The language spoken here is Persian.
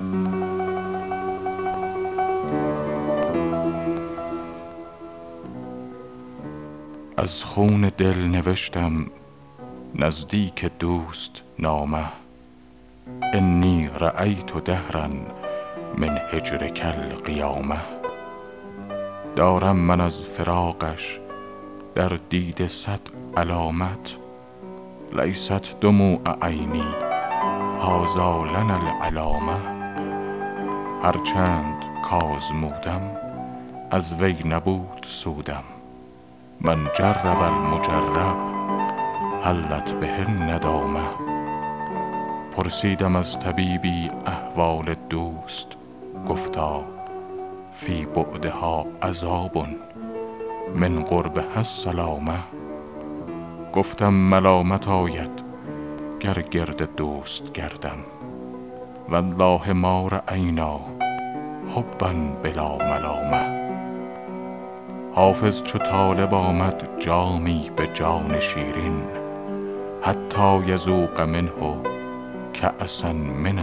از خون دل نوشتم نزدیک دوست نامه. انی رأیت دهرا من هجرک القیامة دارم من از فراقش در دیده صد علامت. لیست دموع عینی هذا لنا العلامة هر چند کآزمودم از وی نبود سودم. من جرب المجرب حلت به الندامة پرسیدم از طبیبی احوال دوست گفتا فی بعدها عذاب من قربها السلامة گفتم ملامت آید گر گرد دوست گردم. والله ما رأینا حبا بلا ملامة. حافظ چو طالب آمد جامی به جان شیرین حتی یذوق منه کأسا من